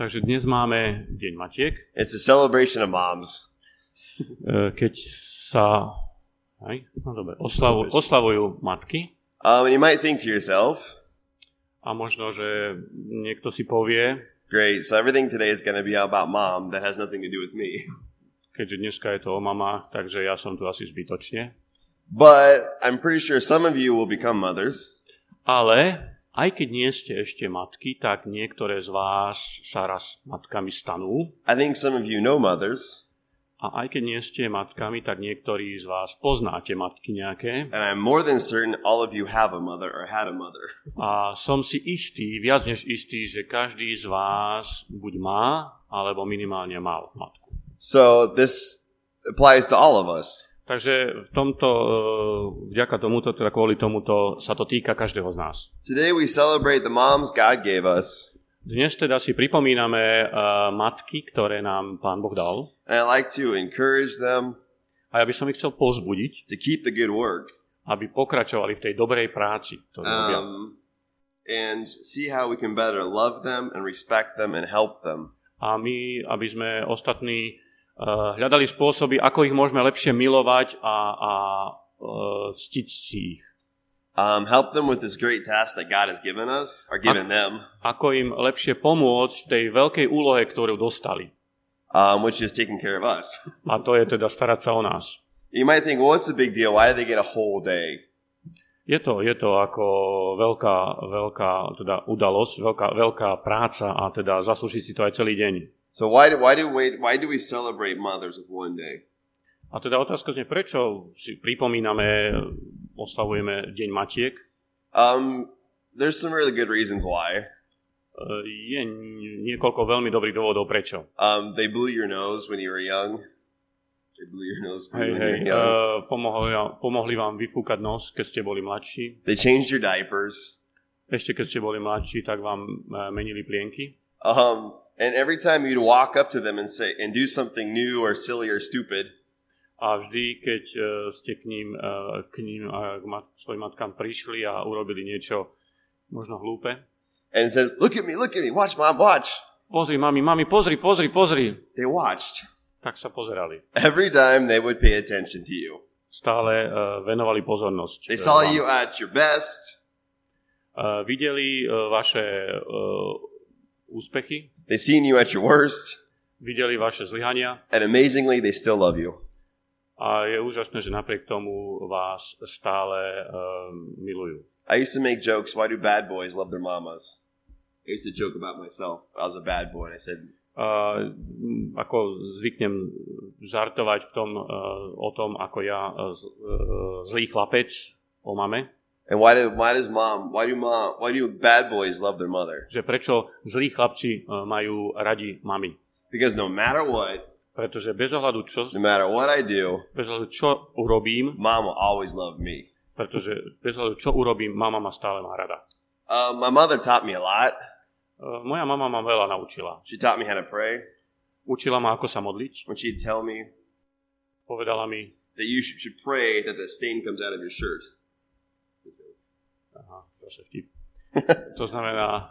Takže dnes máme Deň Matiek, It's a celebration of moms. e, keď sa aj, no dobre, oslavu, oslavujú matky Um, and you might think to yourself, a možno, že niekto si povie, great, so everything today is going to be about mom that has nothing to do with me. keďže dneska je to o mamách, takže ja som tu asi zbytočne. But I'm pretty sure some of you will become mothers. Ale aj keď nie ste ešte matky, tak niektoré z vás sa raz matkami stanú. I think some of you know mothers. A aj keď nie ste matkami, tak niektorí z vás poznáte matky nejaké. And I'm more than certain all of you have a mother or had a mother. A som si istý, viac než istý, že každý z vás buď má, alebo minimálne mal matku. So this applies to all of us. Takže v tomto, eh, vďaka tomuto, teda kvôli tomuto, sa to týka každého z nás. Today we celebrate the moms God gave us. Dnes teda si pripomíname uh, matky, ktoré nám Pán Boh dal. And I like to encourage them A ja by som ich chcel pozbudiť, to keep the good work aby pokračovali v tej dobrej práci, ktorú robia. um, and see how we can better love them and respect them and help them. A my, aby sme ostatní hľadali spôsoby, ako ich môžeme lepšie milovať a, a uh, ctiť si ich. Um, help them with this great task that God has given us or given them, Ako im lepšie pomôcť v tej veľkej úlohe, ktorú dostali. um, which is taking care of us. A to je teda starať sa o nás. You might think, well, what's the big deal? Why do they get a whole day? Je to, je to ako veľká, veľká teda udalosť, veľká, veľká práca a teda zaslúži si to aj celý deň. So why do, why do we why do we celebrate mothers with one day? A teda otázka znie, prečo si pripomíname, oslavujeme Deň Matiek? Um, there's some really good reasons why. E, Je niekoľko veľmi dobrých dôvodov, prečo. Um, they blew your nose when you were young. They blew your nose when hej, you were young. uh, pomohli, pomohli vám vyfúkať nos, keď ste boli mladší. They changed your diapers. Ešte keď ste boli mladší, tak vám uh, menili plienky. Um, and every time you'd walk up to them and say and do something new or silly or stupid, A vždy, keď uh, ste k ním, uh, k ním uh, k mat- svojim matkám prišli a urobili niečo možno hlúpe, and said, "Look at me, look at me, watch, mom, watch." pozri, mami, mami, pozri, pozri, pozri, They watched. tak sa pozerali. Every time they would pay attention to you. Stále uh, venovali pozornosť. They saw vám. you at your best. Uh, videli uh, vaše uh, úspechy, They seen you at your worst, videli vaše zlyhania and amazingly, they still love you. a je úžasné, že napriek tomu vás stále uh, milujú. I used to make jokes. Why do bad boys love their mamas? I used to joke about myself. I was a bad boy, and I said, Uh, ako zvyknem žartovať v tom, uh, o tom, ako ja uh, zlý chlapec o mame, "And why do why does mom? Why do mom? Why do bad boys love their mother? že prečo zlí chlapci uh, majú radi mami. Because no matter what, Pretože bez ohľadu čo, no matter what I do, bez ohľadu čo urobím, mom will always love me." pretože bez ohľadu čo urobím, mama ma stále má rada. Uh, my mother taught me a lot. Uh, moja mama ma veľa naučila. She taught me how to pray. Učila ma, ako sa modliť. When she'd tell me Povedala mi, that you should pray that the stain comes out of your shirt. Aha, zase vtip. To znamená,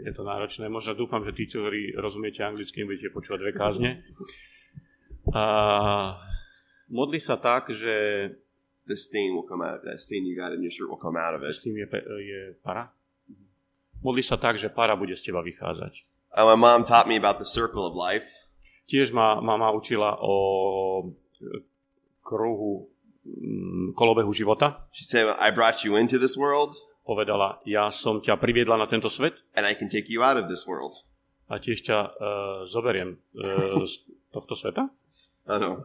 je to náročné. Možno dúfam, že tí, ktorí rozumiete anglicky, budete počúvať dve kázne. A modli sa tak, že The stain will come out. That stain you got in your shirt will come out of it. s tým je, je para. Modli sa tak, že para bude z teba vychádzať. Uh, my mom taught me about the circle of life. Tiež ma mama učila o kruhu kolobehu života. She said, I brought you into this world, Povedala, ja som ťa priviedla na tento svet and I can take you out of this world. a tiež ťa uh, zoberiem uh, z tohto sveta. Know.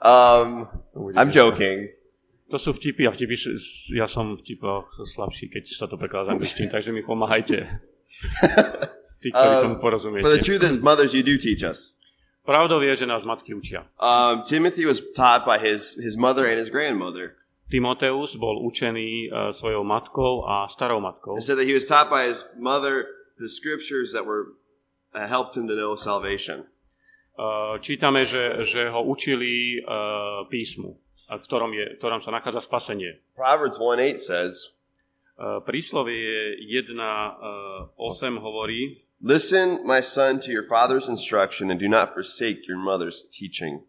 Um, I'm joking. To sú vtipy a vtipy, ja som v vtipoch slabší, keď sa to prekladá z angličtiny, takže mi pomáhajte. Tí, ktorí Um, tomu But the porozumiete. truth is, mothers, you do teach us. Pravdou je, že nás matky učia. Um, Timothy was taught by his, his mother and his grandmother. Timoteus bol učený uh, svojou matkou a starou matkou. It said that he was taught by his mother the scriptures that were uh, helped him to know salvation. Uh, čítame, že, že ho učili uh, písmu, v ktorom, je, v ktorom sa nachádza spasenie. Proverbs 1 8 says, Uh, príslovie 1.8 hovorí, Listen, my son, to your father's instruction and do not forsake your mother's teaching.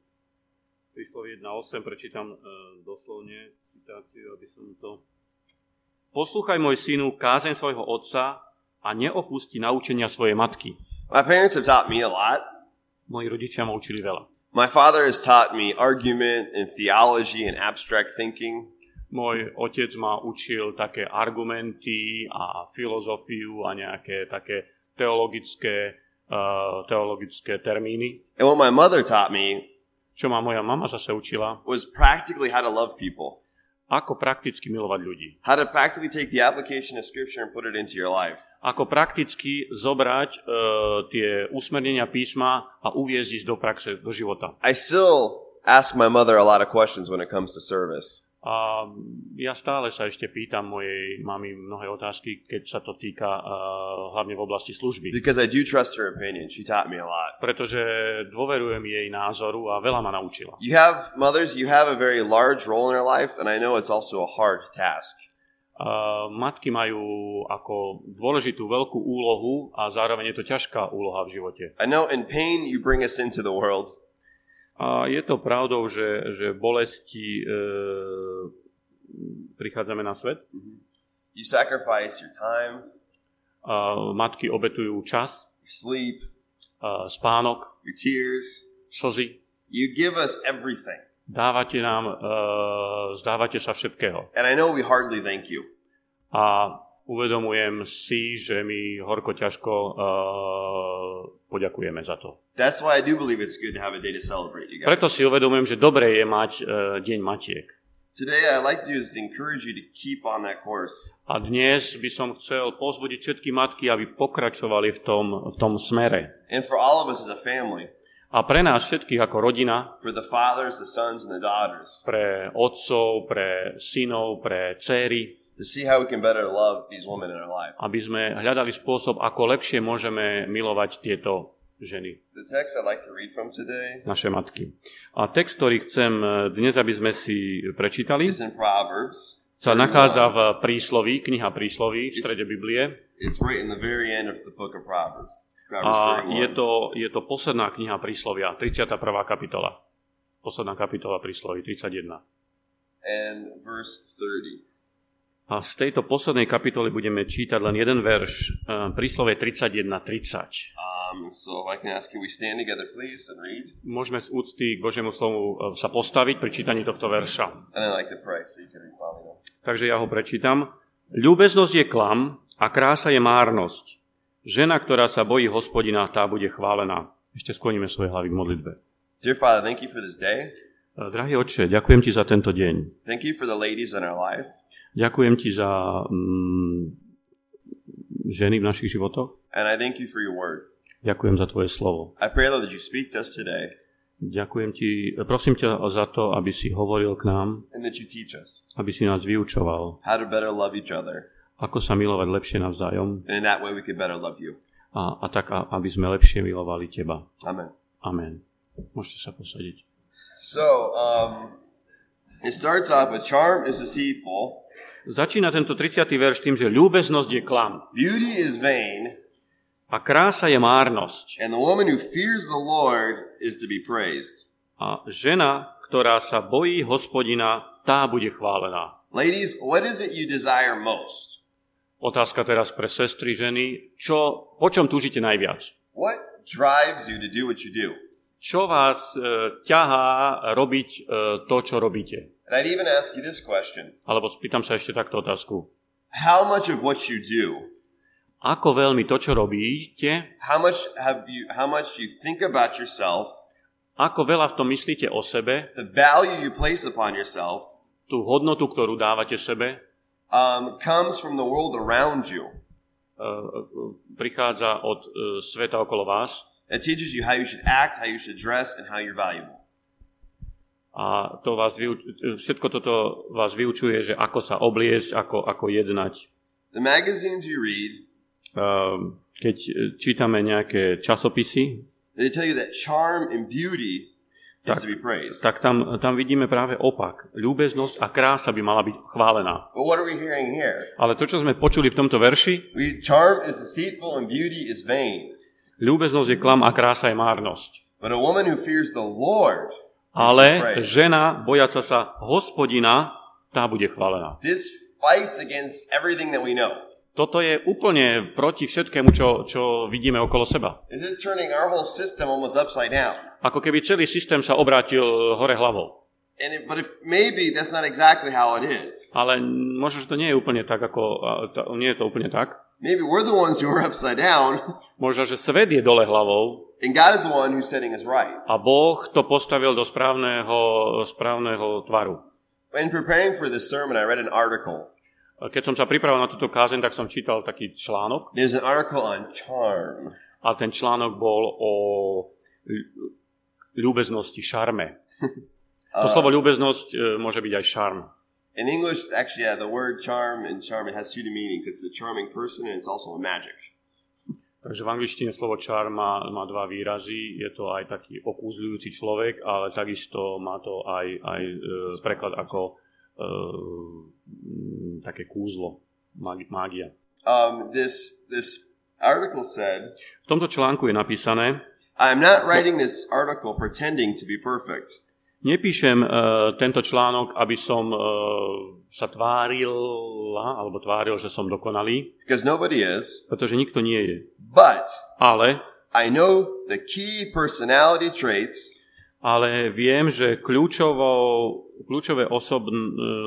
Príslov 1.8 prečítam uh, doslovne citáciu, aby som to... Poslúchaj, môj synu, kázeň svojho otca a neopusti naučenia svojej matky. My parents have taught me a lot. Moji rodičia ma učili veľa. My father has taught me argument and theology and abstract thinking. Môj otec ma učil také argumenty a filozofiu a nejaké také teologické, uh, teologické termíny. And what my mother taught me Čo ma moja mama zase učila, was practically how to love people, ako prakticky milovať ľudí. how to practically take the application of Scripture and put it into your life. Ako prakticky zobrať uh, tie usmernenia písma a uviezť ich do praxe, do života. I still ask my mother a lot of questions when it comes to service. A ja stále sa ešte pýtam mojej mamy mnohé otázky, keď sa to týka uh, hlavne v oblasti služby. Because I do trust her opinion. She taught me a lot. Pretože dôverujem jej názoru a veľa ma naučila. You have, mothers, you have a very large role in our life, and I know it's also a hard task. Uh, matky majú ako dôležitú veľkú úlohu a zároveň je to ťažká úloha v živote. I know in pain you bring us into the world, A je to pravdou, že, že bolesti e, prichádzame na svet. you sacrifice your time, A matky obetujú čas, your sleep, a spánok, your tears. slzy. You give us everything. Dávate nám, e, zdávate sa všetkého. And I know we hardly thank you. A uvedomujem si, že my horko ťažko e, poďakujeme za to. That's why I do believe it's good to have a day to celebrate you guys. Preto si uvedomujem, že dobre je mať e, deň matiek. Today, I'd like to just encourage you to keep on that course. A dnes by som chcel pozbudiť všetky matky, aby pokračovali v tom, v tom smere. And for all of us as a family, A pre nás všetkých ako rodina, for the fathers, the sons, and the daughters, pre otcov, pre synov, pre céry, to see how we can better love these women in our life. aby sme hľadali spôsob, ako lepšie môžeme milovať tieto ženy, The text I'd like to read from today naše matky. A text, ktorý chcem e, dnes, aby sme si prečítali, is in Proverbs. sa nachádza v prísloví, kniha prísloví v strede Biblie. It's right in the very end of the book of Proverbs. A je 31. to, je to posledná kniha príslovia, 31. kapitola. Posledná kapitola prísloví, 31. And verse 30. A z tejto poslednej kapitoly budeme čítať len jeden verš, e, príslove 31.30. Um, so if I can ask, can we stand together, please, and read? Môžeme z úcty k Božiemu slovu e, sa postaviť pri čítaní tohto verša. And then I'd like to pray so you can read following along. Takže ja ho prečítam. Ľúbeznosť je klam a krása je márnosť. Žena, ktorá sa bojí hospodina, tá bude chválená. Ešte skloníme svoje hlavy k modlitbe. Dear Father, thank you for this day. E, Drahý oče, ďakujem ti za tento deň. Thank you for the ladies in our life. Ďakujem ti za mm, ženy v našich životoch. And I thank you for your word. Ďakujem za tvoje slovo. I pray, Lord, that you speak to us today Ďakujem ti, prosím ťa za to, aby si hovoril k nám, and that you teach us aby si nás vyučoval, how to better love each other. ako sa milovať lepšie navzájom And in that way, we could better love you. a, a tak, a- aby sme lepšie milovali teba. Amen. Amen. Môžete sa posadiť. So, um, it starts off with charm is deceitful, Začína tento 30. verš tým, že ľúbeznosť je klam beauty is vain, a krása je márnosť. and the woman who fears the Lord is to be praised. A žena, ktorá sa bojí hospodina, tá bude chválená. Ladies, what is it you desire most? Otázka teraz pre sestry, ženy. Čo, po čom túžite najviac? What drives you to do what you do? Čo vás e, ťahá robiť e, to, čo robíte? And I'd even ask you this question Alebo spýtam sa ešte takto otázku. How much of what you do, Ako veľmi to, čo robíte, how much have you how much you think about yourself, ako veľa v tom myslíte o sebe, the value you place upon yourself, tú hodnotu, ktorú dávate sebe, um, comes from the world around you. e, prichádza od e, sveta okolo vás It teaches you how you should act, how you should dress, and how you're valuable. a to vás vyuč- všetko toto vás vyučuje, že ako sa obliecť, ako, ako jednať. The magazines you read, E, Keď čítame nejaké časopisy, they tell you that charm and beauty is Tak. to be praised. tak tam, tam vidíme práve opak. Ľúbeznosť a krása by mala byť chválená. But what are we hearing here? Ale to, čo sme počuli v tomto verši, We, charm is deceitful and beauty is vain. Ľúbeznosť je klam a krása je márnosť. But a woman who fears the Lord Ale žena, bojaca sa hospodina, tá bude chválená. This fights against everything that we know. Toto je úplne proti všetkému, čo, čo vidíme okolo seba. This is turning our whole system almost upside down. Ako keby celý systém sa obrátil hore hlavou. And it, but if, maybe that's not exactly how it is. Ale možno, že to nie je úplne tak, ako, nie je to úplne tak. Maybe we're the ones who are upside down, Možno, že svet je dole hlavou and God is the one who's setting us right. a Boh to postavil do správneho, správneho tvaru. In preparing for this sermon, I read an article. Keď som sa pripravil na túto kázeň, tak som čítal taký článok There's an article on charm. a ten článok bol o ľúbeznosti, šarme. To slovo ľúbeznosť e, môže byť aj šarm. In English, actually, yeah, the word charm and charm it has two meanings. It's a charming person, and it's also a magic. Takže v angličtine slovo charm má, má dva výrazy. Je to aj taký okúzľujúci človek, ale takisto má to aj, aj e, preklad ako e, také kúzlo, mágia. Um, this this article said, V tomto článku je napísané, "I'm not writing this article pretending to be perfect. Nepíšem e, tento článok, aby som e, sa tvárila, alebo tváril, že som dokonalý, because nobody is. pretože nikto nie je. But Ale, I know the key personality traits ale viem, že kľúčovou, kľúčové osobné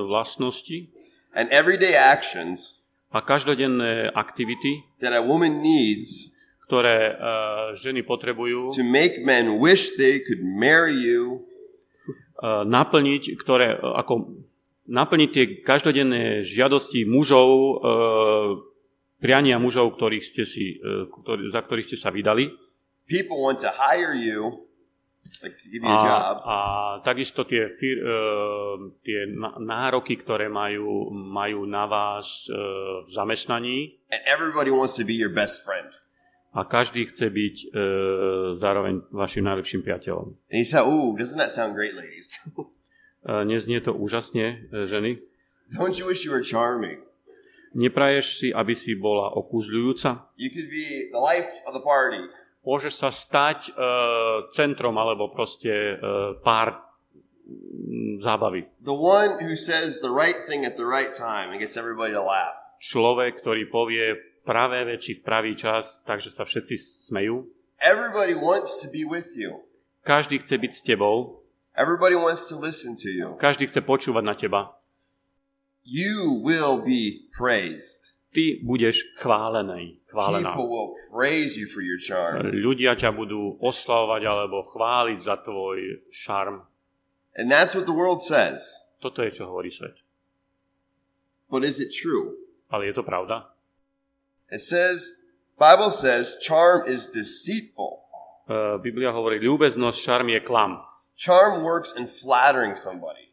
vlastnosti and everyday actions a každodenné aktivity, that a woman needs ktoré e, ženy potrebujú to make men wish they could marry you e, naplniť, ktoré e, ako naplniť tie každodenné žiadosti mužov, e, priania mužov, ktorých ste si, ktorý, za ktorých ste sa vydali. people want to hire you like give you a A, job. a takisto tie, fir, tie nároky, ktoré majú, majú na vás v zamestnaní. And everybody wants to be your best friend a každý chce byť e, zároveň vašim najlepším priateľom. and you say ooh doesn't that sound great ladies E, neznie to úžasne, e, ženy? don't you wish you were charming Nepraješ si, aby si bola okuzľujúca? you could be the life of the party Môžeš sa stať e, centrom alebo proste e, pár zábavy. the one who says the right thing at the right time and gets everybody to laugh Človek, ktorý povie pravé veci v pravý čas, takže sa všetci smejú. everybody wants to be with you Každý chce byť s tebou, everybody wants to listen to you každý chce počúvať na teba. you will be praised Ty budeš chválený, chválená. people will praise you for your charm Ľudia ťa budú oslavovať alebo chváliť za tvoj šarm. and that's what the world says Toto je, čo hovorí svet. but is it true Ale je to pravda? It says, Bible says, charm is deceitful. E, Biblia hovorí, ľúbeznosť, šarm je klam. Charm works in flattering somebody.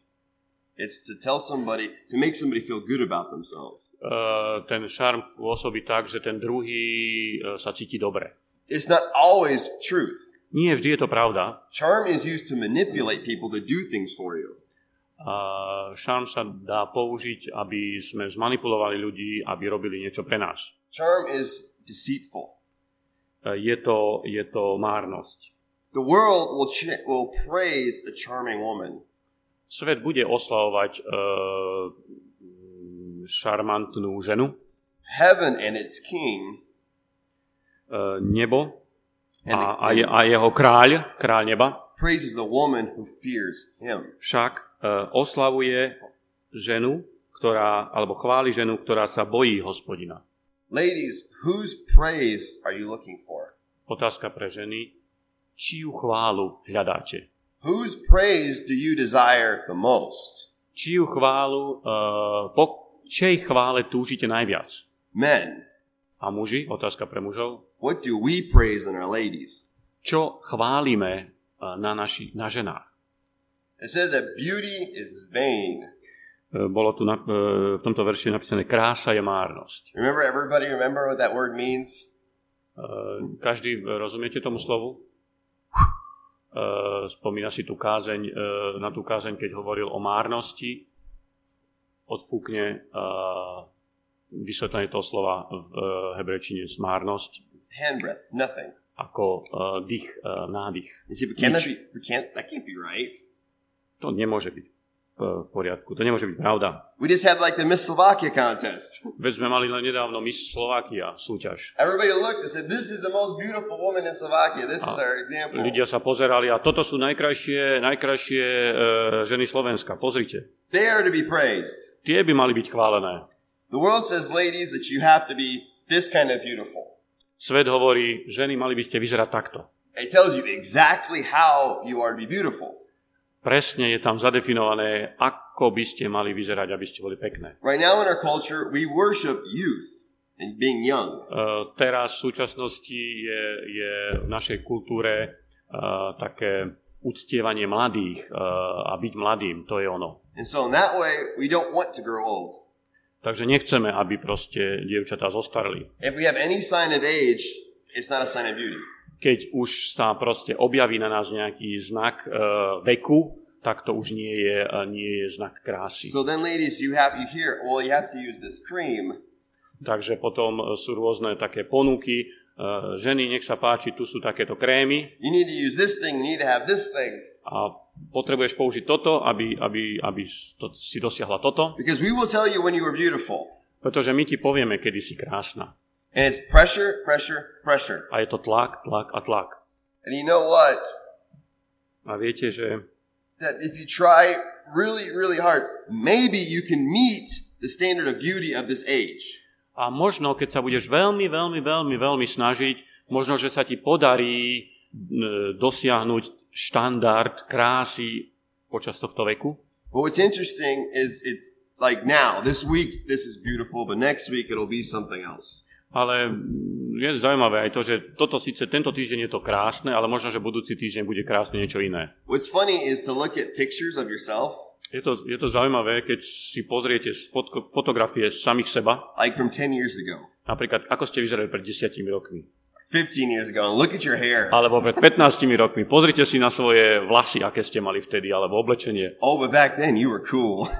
It's to tell somebody, to make somebody feel good about themselves. E, ten šarm pôsobí tak, že ten druhý e, sa cíti dobre. It's not always truth. Nie vždy je to pravda. Charm is used to manipulate people to do things for you. A šarm sa dá použiť, aby sme zmanipulovali ľudí, aby robili niečo pre nás. Charm is deceitful. E, Je to, je to márnosť. The world will, will praise a charming woman. Svet bude oslavovať e, šarmantnú ženu, Heaven and its king e, nebo and, a, a, je, a jeho kráľ, kráľ neba, praises the woman who fears him. však e, oslavuje ženu, ktorá, alebo chváli ženu, ktorá sa bojí hospodina. Ladies, whose praise are you looking for? Otázka pre ženy, čiu chválu hľadáte? Whose praise do you desire the most? Čiu chválu, uh, po čej chvále túžite najviac? Men, A muži, otázka pre mužov, what do we praise in our ladies? čo chválime uh, na, naši, na ženách? It says that beauty is vain. Uh, Bolo tu na, uh, v tomto verši napísané krása je márnosť. Remember, everybody remember what that word means? Uh, Každý rozumiete tomu slovu? Spomína si tú kázeň, na tú kázeň, keď hovoril o márnosti, odfúkne vysvetlenie toho slova v hebrečine smárnosť It's handbreadth, nothing. ako dých, nádych. You see, but can that be? we Can't that can't be right? To nemôže byť v poriadku, to nemôže byť pravda. We just had like the Miss Slovakia contest. Veď sme mali len nedávno Miss Slovakia súťaž. Everybody looked and said, "This is the most beautiful woman in Slovakia. This is Ah. our example." Ľudia sa pozerali a toto sú najkrajšie, najkrajšie uh, ženy Slovenska. Pozrite. They are to be praised. Tie by mali byť chválené. The world says, ladies, that you have to be this kind of beautiful. Svet hovorí, ženy mali by ste vyzerať takto. It tells you exactly how you are to be beautiful. Presne je tam zadefinované, ako by ste mali vyzerať, aby ste boli pekné. Right now in our culture, we worship youth and being young. Uh, teraz v súčasnosti je, je v našej kultúre uh, také uctievanie mladých uh, a byť mladým, to je ono. And so in that way, we don't want to grow old. Takže nechceme, aby proste dievčatá zostarli. If we have any sign of age, it's not a sign of beauty. Keď už sa proste objaví na nás nejaký znak uh, veku, tak to už nie je, uh, nie je znak krásy. So then, ladies, you have you hear, well, you have to use this cream. Takže potom uh, sú rôzne také ponuky. Uh, ženy, nech sa páči, tu sú takéto krémy You need to use this thing. You need to have this thing. a potrebuješ použiť toto, aby, aby, aby to, si dosiahla toto, Because we will tell you when you are beautiful. pretože my ti povieme, kedy si krásna. And it's pressure, pressure, pressure. A je to tlak, tlak a tlak. And you know what? A viete, že That if you try really, really hard, maybe you can meet the standard of beauty of this age. a možno, keď sa budeš veľmi, veľmi, veľmi, veľmi snažiť, možno, že sa ti podarí dosiahnuť štandard krásy počas tohto veku. But what's interesting is it's like now, this week, this is beautiful, but next week it'll be something else. Ale je zaujímavé aj to, že toto síce tento týždeň je to krásne, ale možno, že budúci týždeň bude krásne niečo iné. What's funny is to look at pictures of yourself, Je to, je to zaujímavé, keď si pozriete fotko, fotografie samých seba, like from 10 years ago, napríklad ako ste vyzerali pred 10 rokmi, 15 years ago, and look at your hair. alebo pred 15 rokmi. Pozrite si na svoje vlasy, aké ste mali vtedy, alebo oblečenie. Oh, but back then you were cool.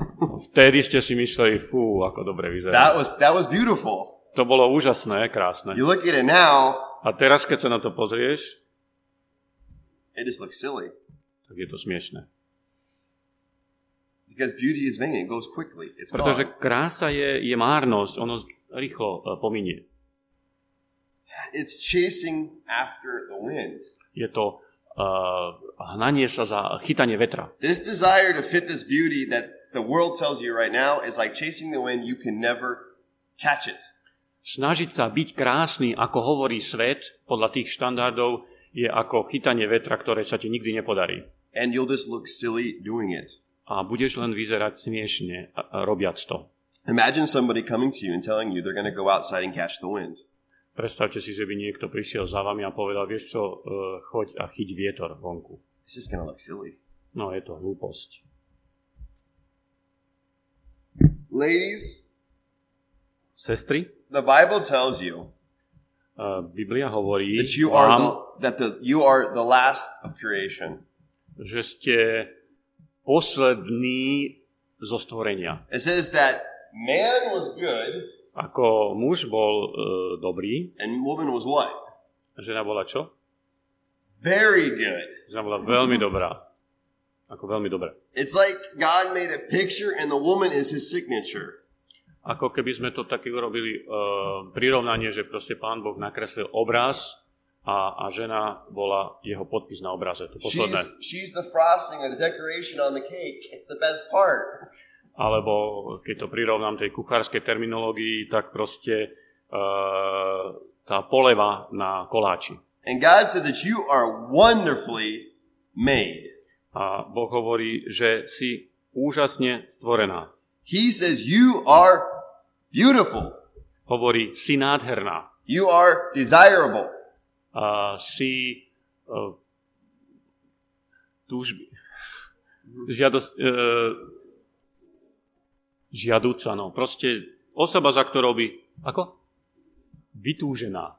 Vtedy ste si mysleli, fú, ako dobre vyzerá. that was that was beautiful. To bolo úžasné, krásne. You look at it now, A teraz, keď sa na to pozrieš, it just looks silly tak je to smiešné. because beauty is vain; it goes quickly. It's Pretože gone. krása je, je márnosť, ono rýchlo e, pominie. It's chasing after the wind. Je to uh, hnanie sa za chytanie vetra. This desire to fit this beauty that the world tells you right now is like chasing the wind. You can never catch it. Snažiť sa byť krásny, ako hovorí svet, podľa tých štandardov, je ako chytanie vetra, ktoré sa ti nikdy nepodarí. and you'll just look silly doing it. A budeš len vyzerať smiešne, robiac to. Imagine somebody coming to you and telling you they're going to go outside and catch the wind. Predstavte si, že by niekto prišiel za vami a povedal, vieš čo, e, choď a chyť vietor vonku. It's just look silly. No, je to hlúposť. Ladies, Sestry, the Bible tells you e, Biblia hovorí that you are vám, the, that the you are the last of creation. že ste poslední zo stvorenia. It says that man was good Ako muž bol e, dobrý, and woman was what? žena bola čo? Very good. Žena bola veľmi dobrá. Ako veľmi dobrá. It's like God made a picture and the woman is his signature. Ako keby sme to také urobili uh, prirovnanie, že proste pán Boh nakreslil obraz a, a žena bola jeho podpis na obraze. To posledné. She's, she's the frosting or the decoration on the cake. It's the best part. Alebo keď to prirovnám tej kuchárskej terminológii, tak proste uh, tá poleva na koláči. And God said that you are wonderfully made. A Boh hovorí, že si úžasne stvorená. He says you are beautiful. Hovorí, si nádherná. You are desirable. A si uh, túžby. Žiadosť, uh, žiadúca, no. Proste osoba, za ktorou by... Ako? Vytúžená.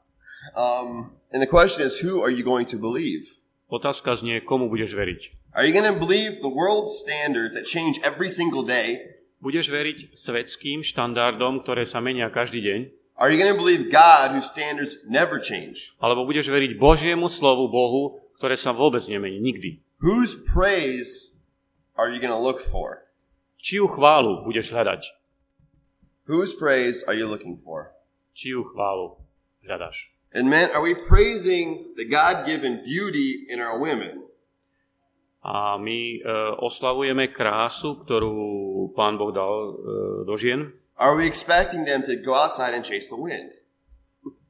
Um, and the question is, who are you going to believe? Otázka znie, komu budeš veriť. Are you going to believe the world standards that change every single day? Budeš veriť svetským štandardom, ktoré sa menia každý deň? Are you going to believe God whose standards never change? Alebo budeš veriť Božiemu slovu Bohu, ktoré sa vôbec nemení nikdy? Whose praise are you going to look for? Čiu chválu budeš hľadať? Whose praise are you looking for? Čiu chválu hľadaš? And men, are we praising the God-given beauty in our women? A my e, oslavujeme krásu, ktorú Pán Boh dal e, do žien. Are we expecting them to go outside and chase the wind?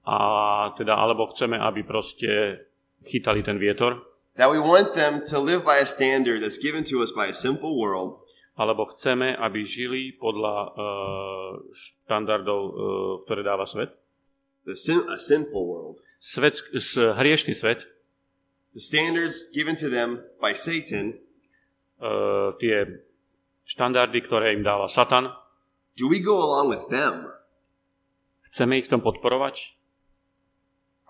A teda, alebo chceme, aby proste chytali ten vietor. That we want them to live by a standard that's given to us by a simple world, Alebo chceme, aby žili podľa e, štandardov, e, ktoré dáva svet. the sin, a sinful world. Svet, s, hriešný svet, The standards given to them by Satan, e, tie štandardy, ktoré im dáva Satan. do we go along with them? Chceme ich v tom podporovať?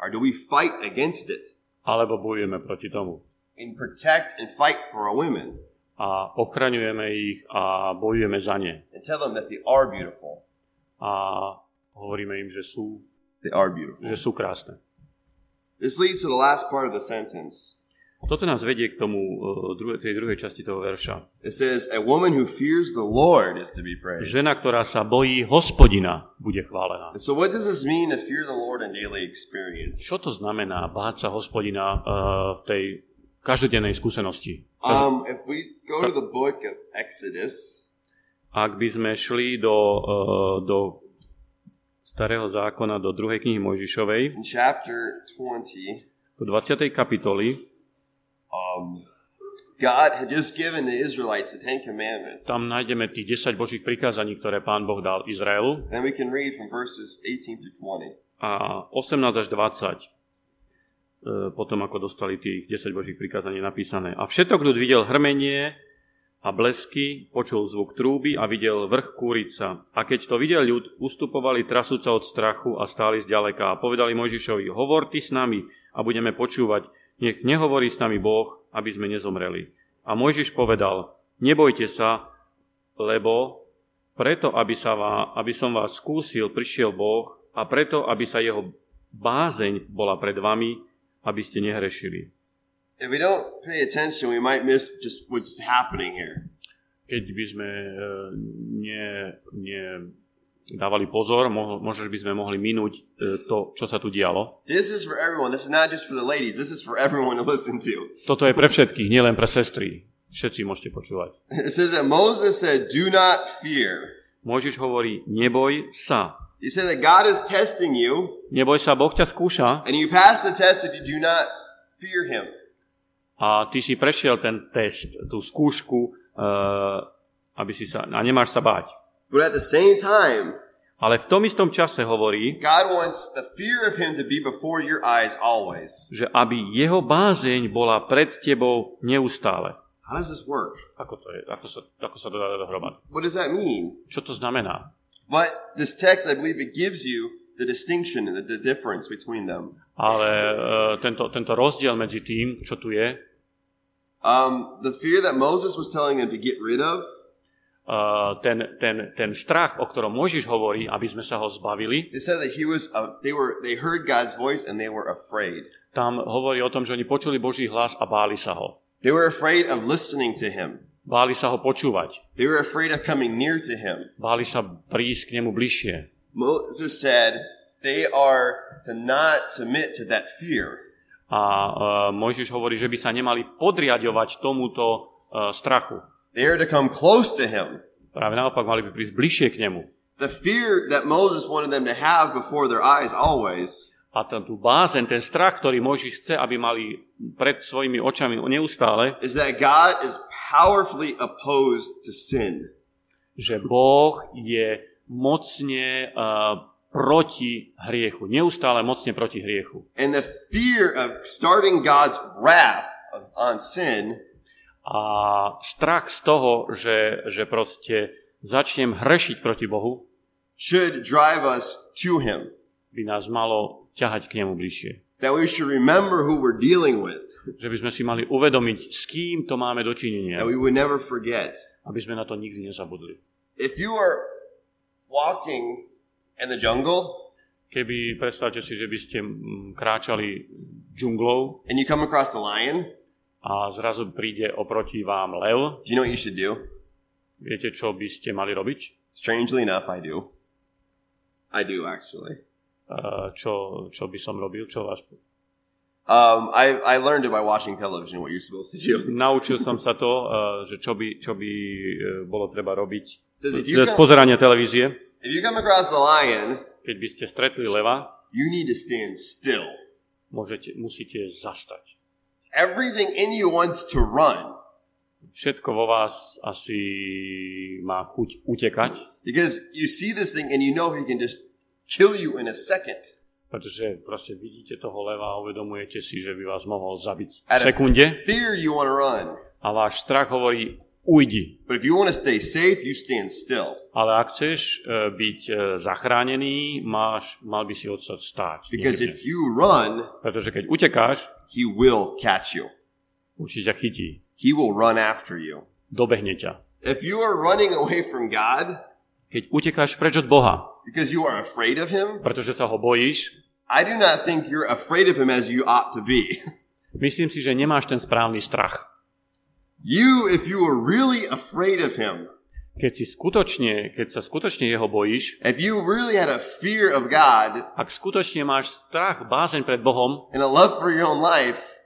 Or do we fight against it Alebo bojujeme proti tomu? and protect and fight for our women A ochraňujeme ich a bojujeme za ne. and tell them that they are beautiful? A hovoríme im, že sú, They are beautiful. že sú krásne. This leads to the last part of the sentence. Toto nás vedie k tomu, e, druhej, tej druhej časti toho verša. It says, A woman who fears the Lord is to be praised. Žena, ktorá sa bojí hospodina, bude chválená. And so, what does this mean to fear the Lord in daily experience? Čo to znamená báť sa hospodina uh, v tej každodennej skúsenosti? Um, if we go to the book of Exodus, Ak by sme šli do, uh, do starého zákona, do druhej knihy Mojžišovej, chapter 20, do 20. kapitoly, um, God had just given the Israelites the Ten Commandments. tam nájdeme tých 10 božích prikázaní, ktoré pán Boh dal Izraelu. Then we can read from verses 18 through 20. A 18 až 20, e, potom ako dostali tých 10 božích prikázaní napísané. A všetok ľud videl hrmenie a blesky, počul zvuk trúby a videl vrch kúrica. A keď to videl ľud, ustupovali trasúca od strachu a stáli zďaleka a povedali Mojžišovi, hovor ty s nami a budeme počúvať, nech nehovorí s nami Boh, aby sme nezomreli. A Mojžiš povedal, nebojte sa, lebo preto, aby, sa vás, aby som vás skúsil, prišiel Boh a preto, aby sa jeho bázeň bola pred vami, aby ste nehrešili. If we don't pay attention, we might miss just what's happening here. Keď by sme e, nie, nie dávali pozor, mo- možno by sme mohli minúť e, to, čo sa tu dialo. This is for everyone. This is not just for the ladies. This is for everyone to listen to. Toto je pre všetkých, nielen pre sestry. Všetci môžete počúvať. It says that Moses said, Do not fear. Môžiš hovorí, neboj sa. He said that God is testing you, Neboj sa, Boh ťa skúša and you pass the test if you do not fear Him. a ty si prešiel ten test, tú skúšku, e, aby si sa, a nemáš sa báť. But at the same time, Ale v tom istom čase hovorí, God wants the fear of Him to be before your eyes always. že aby jeho bázeň bola pred tebou neustále. How does this work? Ako to je? Ako sa, ako sa to dá dohromady? What does that mean? Čo to znamená? But this text, I believe, it gives you the distinction and the, the difference between them. Ale uh, tento, tento rozdiel medzi tým, čo tu je, Um, the fear that Moses was telling them to get rid of ten, ten, ten strach, o ktorom Mojžiš hovorí, aby sme sa ho zbavili, It says that he was. Uh, they were. They heard God's voice and they were afraid. tam hovorí o tom, že oni počuli Boží hlas a báli sa ho. They were afraid of listening to him. Báli sa ho počúvať. They were afraid of coming near to him. Báli sa prísť k nemu bližšie. Moses said they are to not submit to that fear. A uh, Mojžiš hovorí, že by sa nemali podriadovať tomuto uh, strachu. They are to come close to him. Práve naopak, mali by prísť bližšie k nemu. The fear that Moses wanted them to have before their eyes always A ten, tú bázen, ten strach, ktorý Mojžiš chce, aby mali pred svojimi očami neustále, is that God is powerfully opposed to sin. že Boh je mocne uh, proti hriechu. Neustále mocne proti hriechu. And the fear of starting God's wrath on sin A strach z toho, že, že proste začnem hrešiť proti Bohu, should drive us to him. by nás malo ťahať k nemu bližšie. That we should remember who we're dealing with. Že by sme si mali uvedomiť, s kým to máme dočinenia. That we would never forget. Aby sme na to nikdy nezabudli. If you are walking in the jungle, keby predstavte si, že by ste kráčali džunglou and you come across a lion, a zrazu príde oproti vám lev, do you know what you should do? Viete, čo by ste mali robiť? Strangely enough, I do. I do, actually. Uh, čo, čo by som robil? Čo vás... Um, I, I learned it by watching television, what you're supposed to do. Naučil som sa to, uh, že čo by, čo by uh, bolo treba robiť z pozerania televízie. If you come across the lion, Keď by ste stretli leva, you need to stand still. môžete, musíte zastať. Everything in you wants to run Všetko vo vás asi má chuť utekať, because you see this thing and you know he can just kill you in a second. pretože proste vidíte toho leva a uvedomujete si, že by vás mohol zabiť v sekunde fear, you want to run. a váš strach hovorí ujdi. But if you want to stay safe, you stand still Ale ak chceš e, byť e, zachránený, máš, mal by si odstať stáť. because niekde. if you run, Pretože keď utekáš, he will catch you. určite ťa chytí. He will run after you. Dobehne ťa. If you are running away from God Keď utekáš preč od Boha, because you are afraid of him, pretože sa ho bojíš, I do not think you're afraid of him as you ought to be. myslím si, že nemáš ten správny strach. You, if you were really afraid of him, Keď, si skutočne, keď sa skutočne jeho bojíš, if you really had a fear of God ak skutočne máš strach, bázeň pred Bohom and a love for your own life,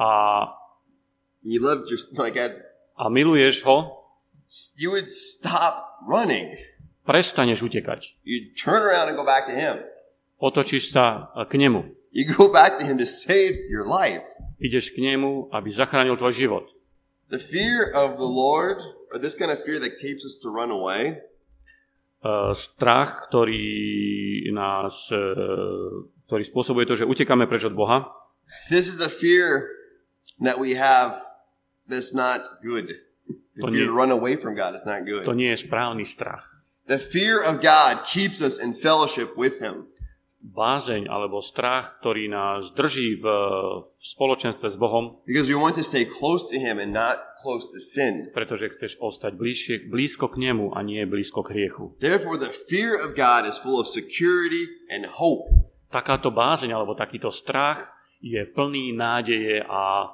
a, you loved your like I, a miluješ ho, you would stop running. prestaneš utekať. You'd turn around and go back to him. Otočíš sa k nemu. You go back to him to save your life. Ideš k nemu, aby zachránil tvoj život. The fear of the Lord, or this kind of fear that keeps us to run away, Uh, strach, ktorý nás, uh, ktorý spôsobuje to, že utekáme preč od Boha, this is a fear that we have that's not good. The To fear nie- to run away from God is not good. to nie je správny strach. The fear of God keeps us in fellowship with Him. Bázeň alebo strach, ktorý nás drží v, v spoločenstve s Bohom, Because we want to stay close to Him and not close to sin. pretože chceš ostať bližšie, blízko k nemu a nie blízko k hriechu. Therefore, the fear of God is full of security and hope. Takáto bázeň alebo takýto strach je plný nádeje a,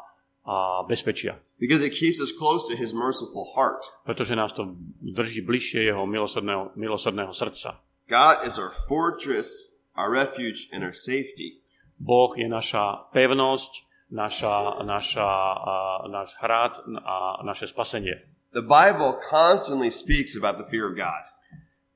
a bezpečia. Because it keeps us close to His merciful heart. Pretože nás to drží bližšie jeho milosrdného, milosrdného srdca. God is our fortress, our refuge, and our safety. Boh je naša pevnosť, naša, naša, a, náš hrad a naše spasenie. The Bible constantly speaks about the fear of God.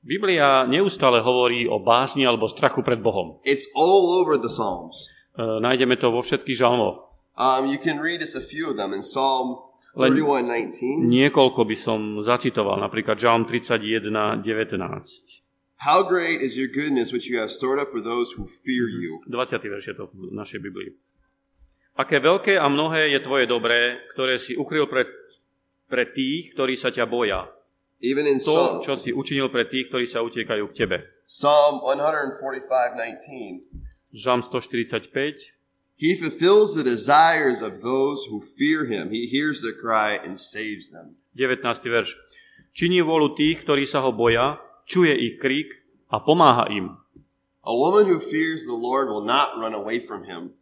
Biblia neustále hovorí o bázni alebo strachu pred Bohom. It's all over the Psalms. E, nájdeme to vo všetkých žalmoch. Um, you can read just a few of them in Psalm Len- 31:19. Niekoľko by som zacitoval, napríklad Žalm 31, 19. How great is your goodness which you have stored up for those who fear you. 20. verš je to v našej Biblii. Aké veľké a mnohé je tvoje dobré, ktoré si ukryl pre, pre tých, ktorí sa ťa boja. Even in To, Psalm, čo si učinil pre tých, ktorí sa utiekajú k tebe. Psalm 145:19. Žalm 145, He fulfills the desires of those who fear him. He hears their cry and saves them. 19. verš. Činí vôľu tých, ktorí sa ho boja, čuje ich krík a pomáha im. A woman who fears the Lord will not run away from him.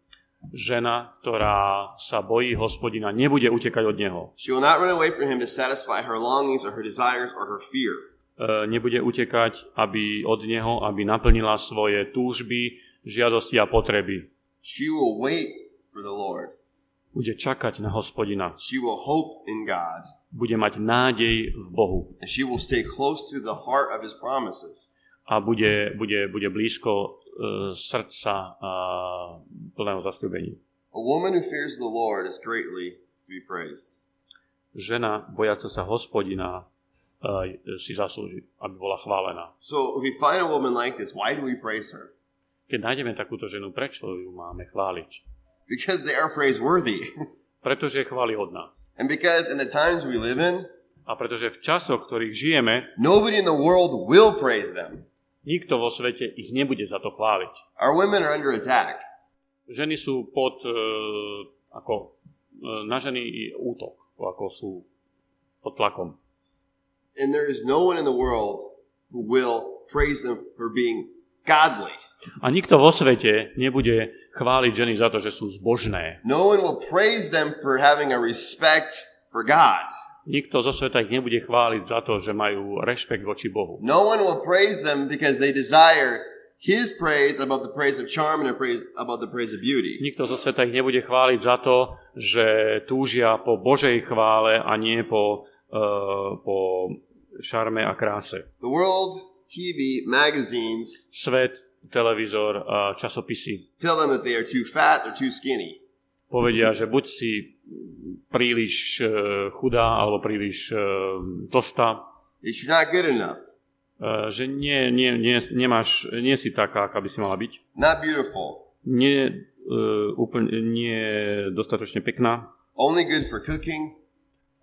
Žena, ktorá sa bojí hospodina, nebude utekať od neho. She will not run away from him to satisfy her longings or her desires or her fear. E, nebude utekať aby od neho, aby naplnila svoje túžby, žiadosti a potreby. She will wait for the Lord. Bude čakať na hospodina. She will hope in God. Bude mať nádej v Bohu. And she will stay close to the heart of his promises. A bude, bude, bude blízko e, srdca a plného zastúbení. A woman who fears the Lord is greatly to be praised. Žena, bojaca sa hospodina, e, si zaslúži, aby bola chválená. So if we find a woman like this, why do we praise her? Keď nájdeme takúto ženu, prečo ju máme chváliť? Because they are praiseworthy. Pretože je chválihodná. And because in the times we live in, A pretože v časoch, ktorých žijeme, nobody in the world will praise them. nikto vo svete ich nebude za to chváliť. Our women are under attack. ženy sú pod e, ako e, na ženy útok, ako sú pod tlakom. And there is no one in the world who will praise them for being godly. A nikto vo svete nebude chváliť ženy za to, že sú zbožné. No one will praise them for having a respect for God. Nikto zo sveta ich nebude chváliť za to, že majú rešpekt voči Bohu. No one will praise them because they desire his praise above the praise of charm and praise above the praise of beauty. Nikto zo sveta ich nebude chváliť za to, že túžia po Božej chvále a nie po, uh, po šarme a kráse. The world, TV, magazines. Svet, televízor, a časopisy. Tell them that they are too fat, they're too skinny. povedia, že buď si príliš uh, chudá alebo príliš uh, tlstá, That you're not good enough, uh, že nie, nie, nie, nemáš, nie si taká, aká by si mala byť. not beautiful, Nie, úplne, nie dostatočne pekná. only good for cooking,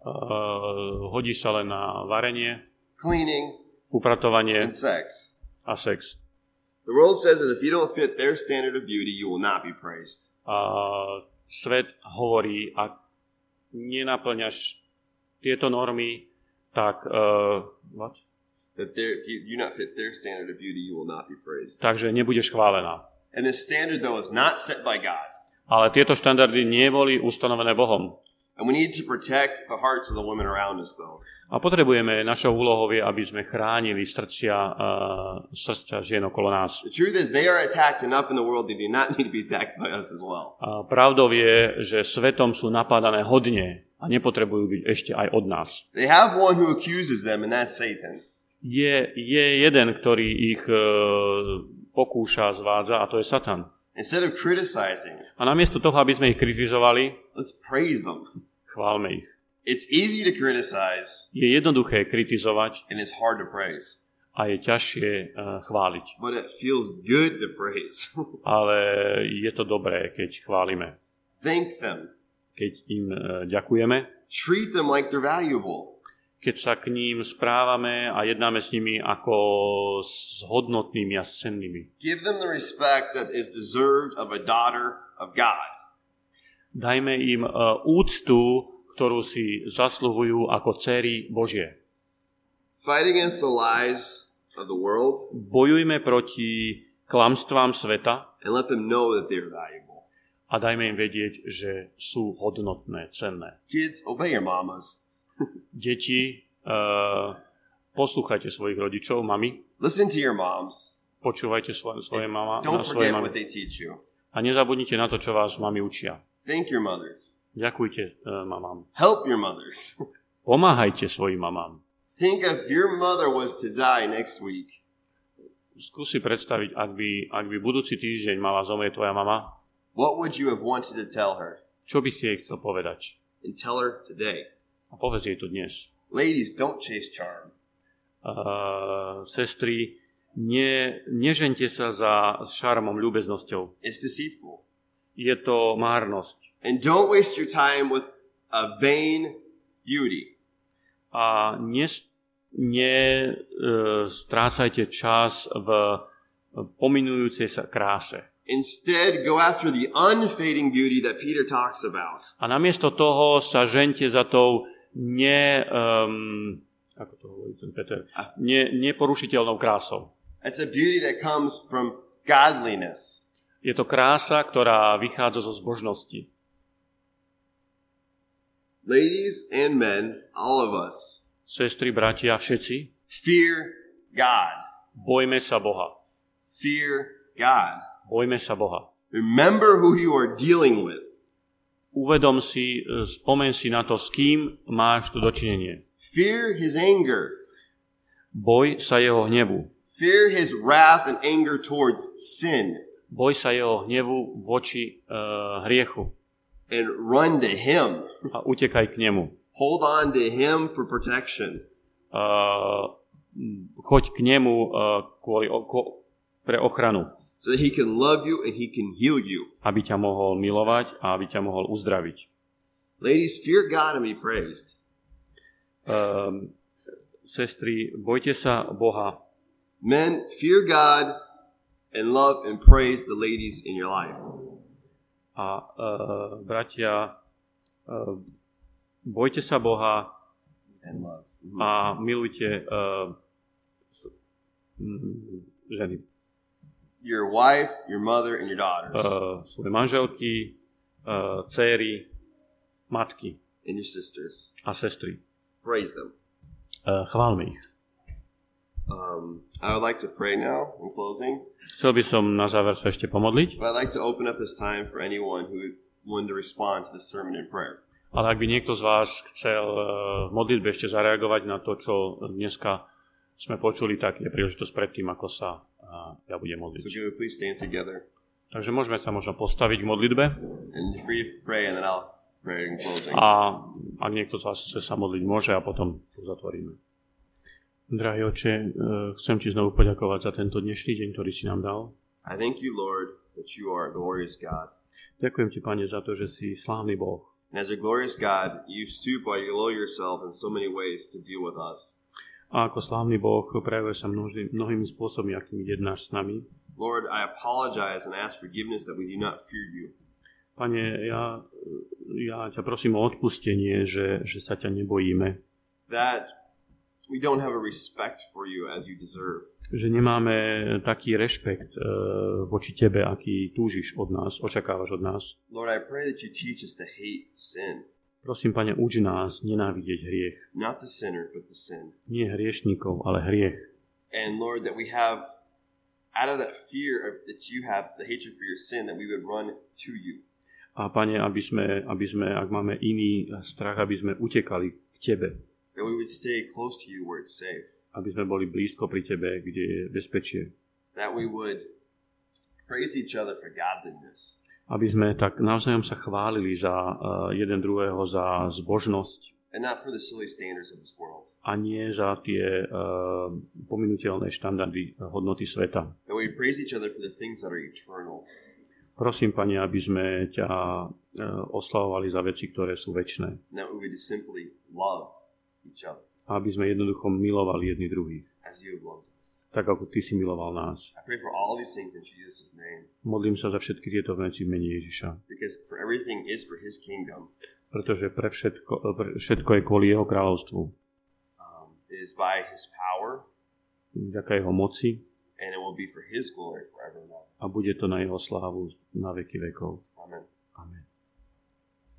Uh, hodí sa len na varenie, cleaning, upratovanie and sex. a sex. The world says that if you don't fit their standard of beauty, you will not be praised. A svet hovorí, ak nenaplňaš tieto normy, tak, uh, what? That if you do not fit their standard of beauty, you will not be praised. takže nebudeš chválená. And this standard, though, is not set by God. Ale tieto štandardy neboli ustanovené Bohom. And we need to protect the hearts of the women around us, though. A potrebujeme, našou úlohou je, aby sme chránili srdcia, uh, srdcia žien okolo nás. The truth is, they are attacked enough in the world, they do not need to be attacked by us as well. A pravdou je, že svetom sú napádané hodne a nepotrebujú byť ešte aj od nás. They have one who accuses them, and that's Satan. Je, je jeden, ktorý ich uh, pokúša, zvádza a to je Satan. Instead of criticizing, A namiesto toho, aby sme ich kritizovali, let's praise them. Chválme ich. It's easy to criticize, Je jednoduché kritizovať and it's hard to praise, a je ťažšie uh, chváliť. but it feels good to praise. Ale je to dobré, keď chválime. Thank them, Keď im uh, ďakujeme, treat them like they're valuable. keď sa k ním správame a jednáme s nimi ako s hodnotnými a s cennými. Give them the respect that is deserved of a daughter of God. Dajme im uh, úctu, ktorú si zasluhujú ako cery Božie. Fight against the lies of the world Bojujme proti klamstvám sveta and let them know that they're valuable. a dajme im vedieť, že sú hodnotné, cenné. Kids, obey your mamas. Deti, uh, poslúchajte svojich rodičov, mami, Listen to your moms. počúvajte svoje, svoje mama, na Don't svoje forget what mami. they. A nezabudnite na to, čo vás mami učia. Thank your mothers. Ďakujte uh, mamám. Help your mothers. Pomáhajte svojim mamám. Think if your mother was to die next week, Skúsi predstaviť, ak by, ak by budúci týždeň mala zomrieť tvoja mama, what would you have wanted to tell her? čo by si jej chcel povedať? And tell her today. A povedz jej to dnes. Ladies, don't chase charm. Uh, sestry, ne, nežente sa za šarmom, ľúbeznosťou. It's deceitful. Je to márnosť. And don't waste your time with a vain beauty. A nes, ne, uh, čas v pominujúcej sa kráse. Instead, go after the unfading beauty that Peter talks about. A namiesto toho sa žente za tou ne, um, ako to hovorí ten Peter, ne, neporušiteľnou krásou. That's a beauty that comes from godliness. Je to krása, ktorá vychádza zo zbožnosti. Ladies and men, all of us, Sestry, bratia, všetci, fear God. bojme sa Boha. Fear God. Bojme sa Boha. Remember who you are dealing with. Uvedom si, e, spomen si na to, s kým máš tu dočinenie. Fear his anger. Boj sa jeho hnevu. Fear his wrath and anger towards sin. Boj sa jeho hnevu voči uh, hriechu And run to him. a utekaj k nemu. Hold on to him for protection. Uh, choď k nemu uh, kvôli, ko, pre ochranu, So that he can love you and he can heal you. aby ťa mohol milovať a aby ťa mohol uzdraviť. Ladies, fear God and be praised. Um, sestry, bojte sa Boha. Men, fear God and love and praise the ladies in your life. A uh, bratia, uh, bojte sa Boha and love. a milujte uh, ženy. Your wife, your mother, and your daughters, Uh, svoje manželky, uh, céry, matky and your sisters. a sestry. Praise them. Uh, chválme ich. Um, I would like to pray now in closing, Chcel by som na záver sa ešte pomodliť, but I'd like to open up this time for anyone who wanted to respond to the sermon in prayer. ale ak by niekto z vás chcel uh, v modlitbe ešte zareagovať na to, čo dneska sme počuli, tak je príležitosť predtým, ako sa uh, ja budem So modliť. we please stand together Takže môžeme sa možno postaviť k modlitbe and you're free to pray, and then I'll pray in closing. a ak niekto z vás chce sa modliť, môže a potom uzatvoríme. Drahý oče, eh, chcem ti znovu poďakovať za tento dnešný deň, ktorý si nám dal. I thank you, Lord, that you are a glorious God. Ďakujem ti, Pane, za to, že si slávny Boh. And as a glorious God, you stoop or you lower yourself in so many ways to deal with us. A ako slávny Boh prejavuje sa množí, mnohými spôsobmi, akými jednáš s nami. Lord, I apologize and ask forgiveness that we do not fear you. Pane, ja, ja ťa prosím o odpustenie, že, že sa ťa nebojíme. That we don't have a respect for you as you deserve. Že nemáme taký rešpekt e, voči tebe, aký túžiš od nás, očakávaš od nás. Lord, I pray that you teach us to hate sin. Prosím, Pane, uč nás nenávidieť hriech. Not the sinner, but the sin. Nie hriešníkov, ale hriech. And Lord, that we have, out of that fear of, that you have, the hatred for your sin, that we would run to you. A Pane, aby sme, aby sme, ak máme iný strach, aby sme utekali k Tebe. That we would stay close to you where it's safe. Aby sme boli blízko pri Tebe, kde je bezpečie. That we would praise each other for godliness. Aby sme tak navzájom sa chválili za uh, jeden druhého za zbožnosť And not for the silly standards of this world. a nie za tie uh, pominuteľné štandardy uh, hodnoty sveta. That we praise each other for the things that are eternal. Prosím, Pane, aby sme ťa uh, oslavovali za veci, ktoré sú väčné. That we would simply love aby sme jednoducho milovali jedni druhých, tak ako Ty si miloval nás. Modlím sa za všetky tieto veci v mene Ježiša. Pretože pre všetko, pre všetko je kvôli jeho kráľovstvu. Um, Vďaka jeho moci and it will be for his glory forever and ever. a bude to na jeho slávu na veky vekov.